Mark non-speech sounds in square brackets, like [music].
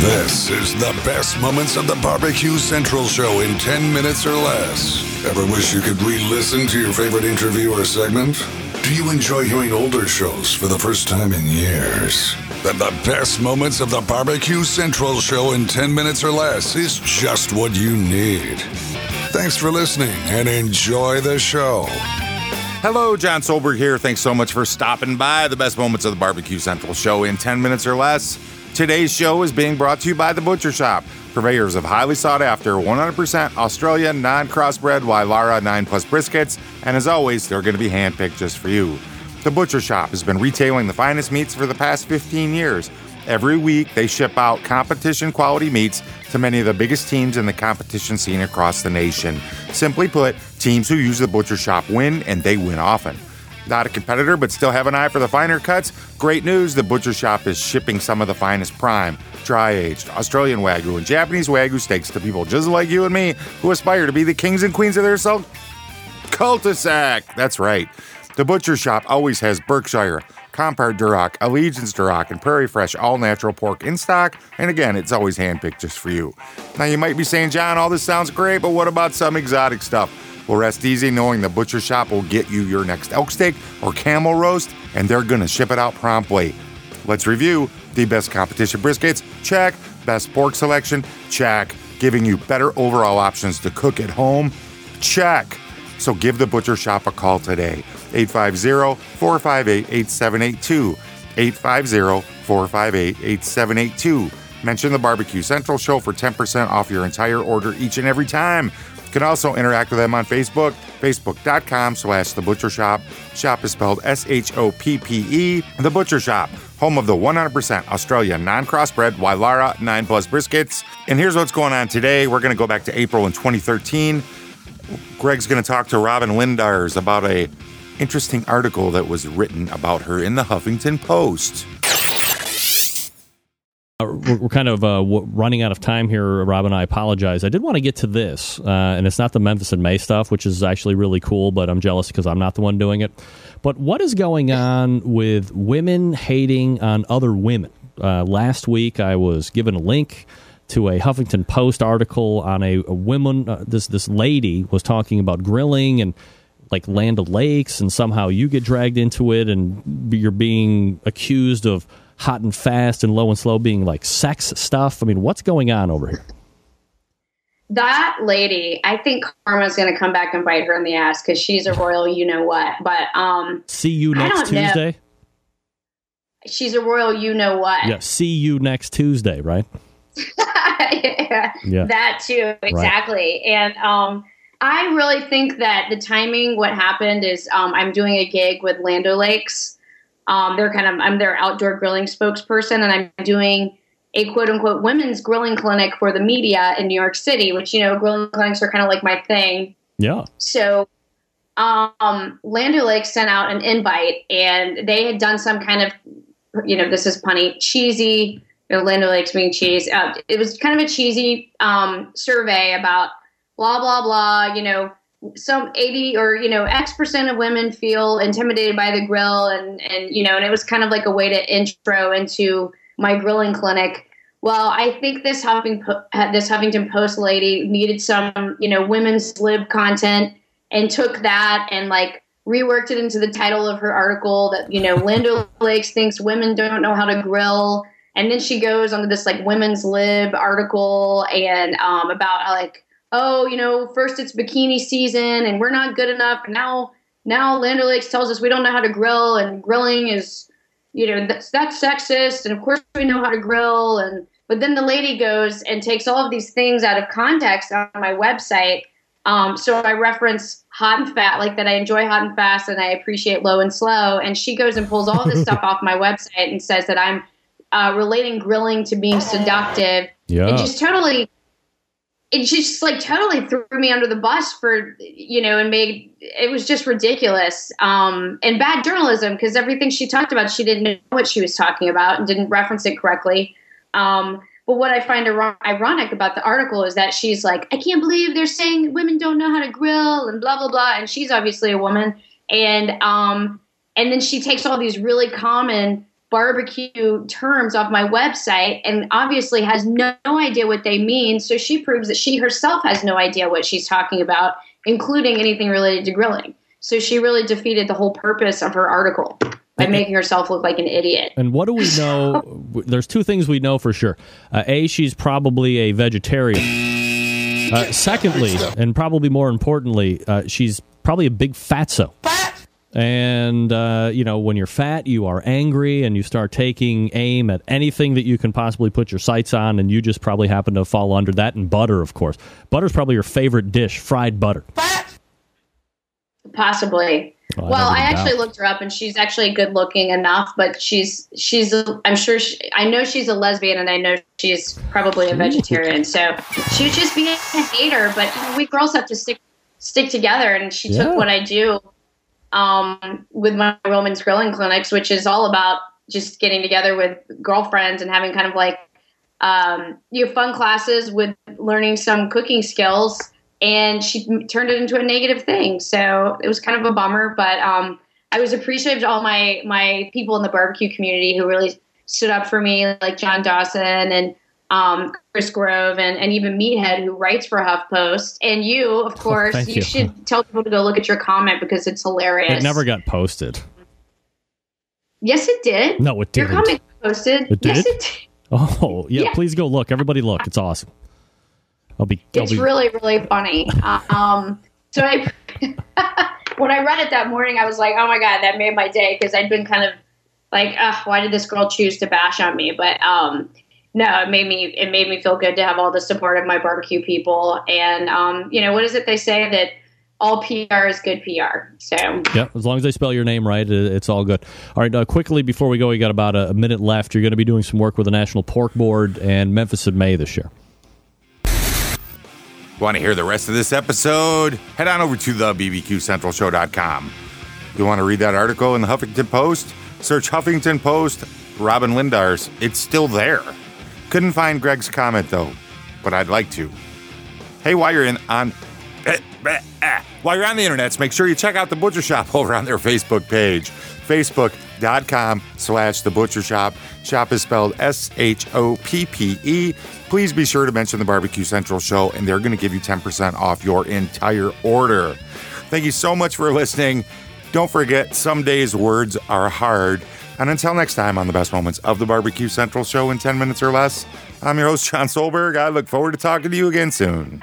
This is the best moments of the Barbecue Central show in 10 minutes or less. Ever wish you could re listen to your favorite interview or segment? Do you enjoy hearing older shows for the first time in years? Then the best moments of the Barbecue Central show in 10 minutes or less is just what you need. Thanks for listening and enjoy the show. Hello, John Solberg here. Thanks so much for stopping by. The best moments of the Barbecue Central show in 10 minutes or less. Today's show is being brought to you by The Butcher Shop, purveyors of highly sought after 100% Australian non crossbred Wylarah 9 Plus briskets, and as always, they're going to be handpicked just for you. The Butcher Shop has been retailing the finest meats for the past 15 years. Every week, they ship out competition quality meats to many of the biggest teams in the competition scene across the nation. Simply put, teams who use the Butcher Shop win, and they win often. Not a competitor, but still have an eye for the finer cuts? Great news the Butcher Shop is shipping some of the finest prime, dry aged Australian Wagyu and Japanese Wagyu steaks to people just like you and me who aspire to be the kings and queens of their soul. Cul-de-sac! That's right. The Butcher Shop always has Berkshire, Compart Duroc, Allegiance Duroc, and Prairie Fresh all natural pork in stock, and again, it's always handpicked just for you. Now, you might be saying, John, all this sounds great, but what about some exotic stuff? Well, rest easy knowing the Butcher Shop will get you your next elk steak or camel roast, and they're going to ship it out promptly. Let's review the best competition briskets, check. Best pork selection, check. Giving you better overall options to cook at home, check. So give the Butcher Shop a call today. 850 458 8782. 850 458 8782. Mention the Barbecue Central Show for 10% off your entire order each and every time. You can also interact with them on Facebook, facebook.com slash The Butcher Shop. Shop is spelled S-H-O-P-P-E. The Butcher Shop, home of the 100% Australia non-crossbred Wylarah 9 Plus briskets. And here's what's going on today. We're going to go back to April in 2013. Greg's going to talk to Robyn Lindars about a interesting article that was written about her in the Huffington Post. Uh, we're, we're, kind of uh, running out of time here, Rob, and I apologize. I did want to get to this, uh, and it's not the Memphis in May stuff, which is actually really cool, but I'm jealous because I'm not the one doing it. But what is going on with women hating on other women? Uh, last week, I was given a link to a Huffington Post article on a, a woman. Uh, this this lady was talking about grilling and like Land O'Lakes, and somehow you get dragged into it, and you're being accused of hot and fast and low and slow being like sex stuff. I mean, what's going on over here? That lady, I think Karma's going to come back and bite her in the ass because she's a royal, you know what. But um, see you next Tuesday. Know. She's a royal, you know what. Yeah, see you next Tuesday, right? [laughs] yeah, yeah, that too, exactly. Right. And um, I really think that the timing, what happened is um, I'm doing a gig with Land O'Lakes um, they're kind of I'm their outdoor grilling spokesperson, and I'm doing a quote unquote women's grilling clinic for the media in New York City, which you know grilling clinics are kind of like my thing. Yeah. So, um, Land O'Lakes sent out an invite, and they had done some kind of, you know, this is punny, cheesy. You know, Land O'Lakes being cheese. Uh, it was kind of a cheesy um, survey about blah blah blah. You know, some 80 or you know x percent of women feel intimidated by the grill and and you know and it was kind of like a way to intro into my grilling clinic. Well i think this huffington this huffington post lady needed some you know women's lib content and took that and like reworked it into the title of her article that you know Land lakes thinks women don't know how to grill. And then she goes on this like women's lib article and um, about like oh, you know, first it's bikini season and we're not good enough. Now, now Land Lakes tells us we don't know how to grill and grilling is, you know, that's, that's sexist. And of course we know how to grill. And, but then the lady goes and takes all of these things out of context on my website. Um, so I reference hot and fat, like that I enjoy hot and fast and I appreciate low and slow. And she goes and pulls all this [laughs] stuff off my website and says that I'm uh, relating grilling to being seductive. Yeah. And just totally it just like totally threw me under the bus for you know and made it was just ridiculous um, and bad journalism because everything she talked about she didn't know what she was talking about and didn't reference it correctly. Um, but what i find ir- ironic about the article is that she's like i can't believe they're saying women don't know how to grill and blah blah blah and she's obviously a woman. And um, and then she takes all these really common barbecue terms off my website and obviously has no, no idea what they mean. So she proves that she herself has no idea what she's talking about, including anything related to grilling. So she really defeated the whole purpose of her article by making herself look like an idiot. And what do we know? There's two things we know for sure. Uh, a, she's probably a vegetarian. Uh, secondly, and probably more importantly, uh, she's probably a big fatso. And, uh, you know, when you're fat, you are angry and you start taking aim at anything that you can possibly put your sights on. And you just probably happen to fall under that. And butter, of course. Butter's probably your favorite dish, fried butter. Possibly. Well, I well, never I doubt. actually looked her up, and she's actually good looking enough. But she's she's I'm sure she, I know she's a lesbian, and I know she's probably a vegetarian. So she would just be a hater. But you know, we girls have to stick stick together. And she Yeah. took what I do um, with my Women's Grilling Clinics, which is all about just getting together with girlfriends and having kind of like um, you know, fun classes with learning some cooking skills. And she turned it into a negative thing. So it was kind of a bummer, but um, I was appreciative to all my my people in the barbecue community who really stood up for me, like John Dawson and um, Chris Grove and, and even Meathead, who writes for HuffPost. And you, of course, thank you, you. should tell people to go look at your comment because it's hilarious. It never got posted. Yes, it did. No, it didn't. comment got posted. It Yes, did? it did. Oh, yeah, Yeah. Please go look. Everybody look. It's awesome. I'll be. I'll It's be really, really funny. Um, so I, [laughs] when I read it that morning, I was like, "Oh my god, that made my day!" Because I'd been kind of like, "Why did this girl choose to bash on me?" But um, no, it made me it made me feel good to have all the support of my barbecue people. And um, you know, what is it they say that all PR is good PR? So Yeah, as long as they spell your name right, it's all good. All right, uh, quickly before we go, we got about a, a minute left. You're going to be doing some work with the National Pork Board and Memphis in May this year. Want to hear the rest of this episode? Head on over to the bbqcentralshow.com. You want to read that article in the Huffington Post? Search Huffington Post, Robyn Lindars. It's still there. Couldn't find Greg's comment though, but I'd like to. Hey, while you're in on [coughs] while you're on the internet, make sure you check out the Butcher Shop [laughs] over on their Facebook page, facebook.com slash the Butcher Shop. Shop is spelled S-H-O-P-P-E. Please be sure to mention the Barbecue Central Show, and they're going to give you 10% off your entire order. Thank you so much for listening. Don't forget, some days words are hard. And until next time on the best moments of the Barbecue Central Show in 10 minutes or less, I'm your host, John Solberg. I look forward to talking to you again soon.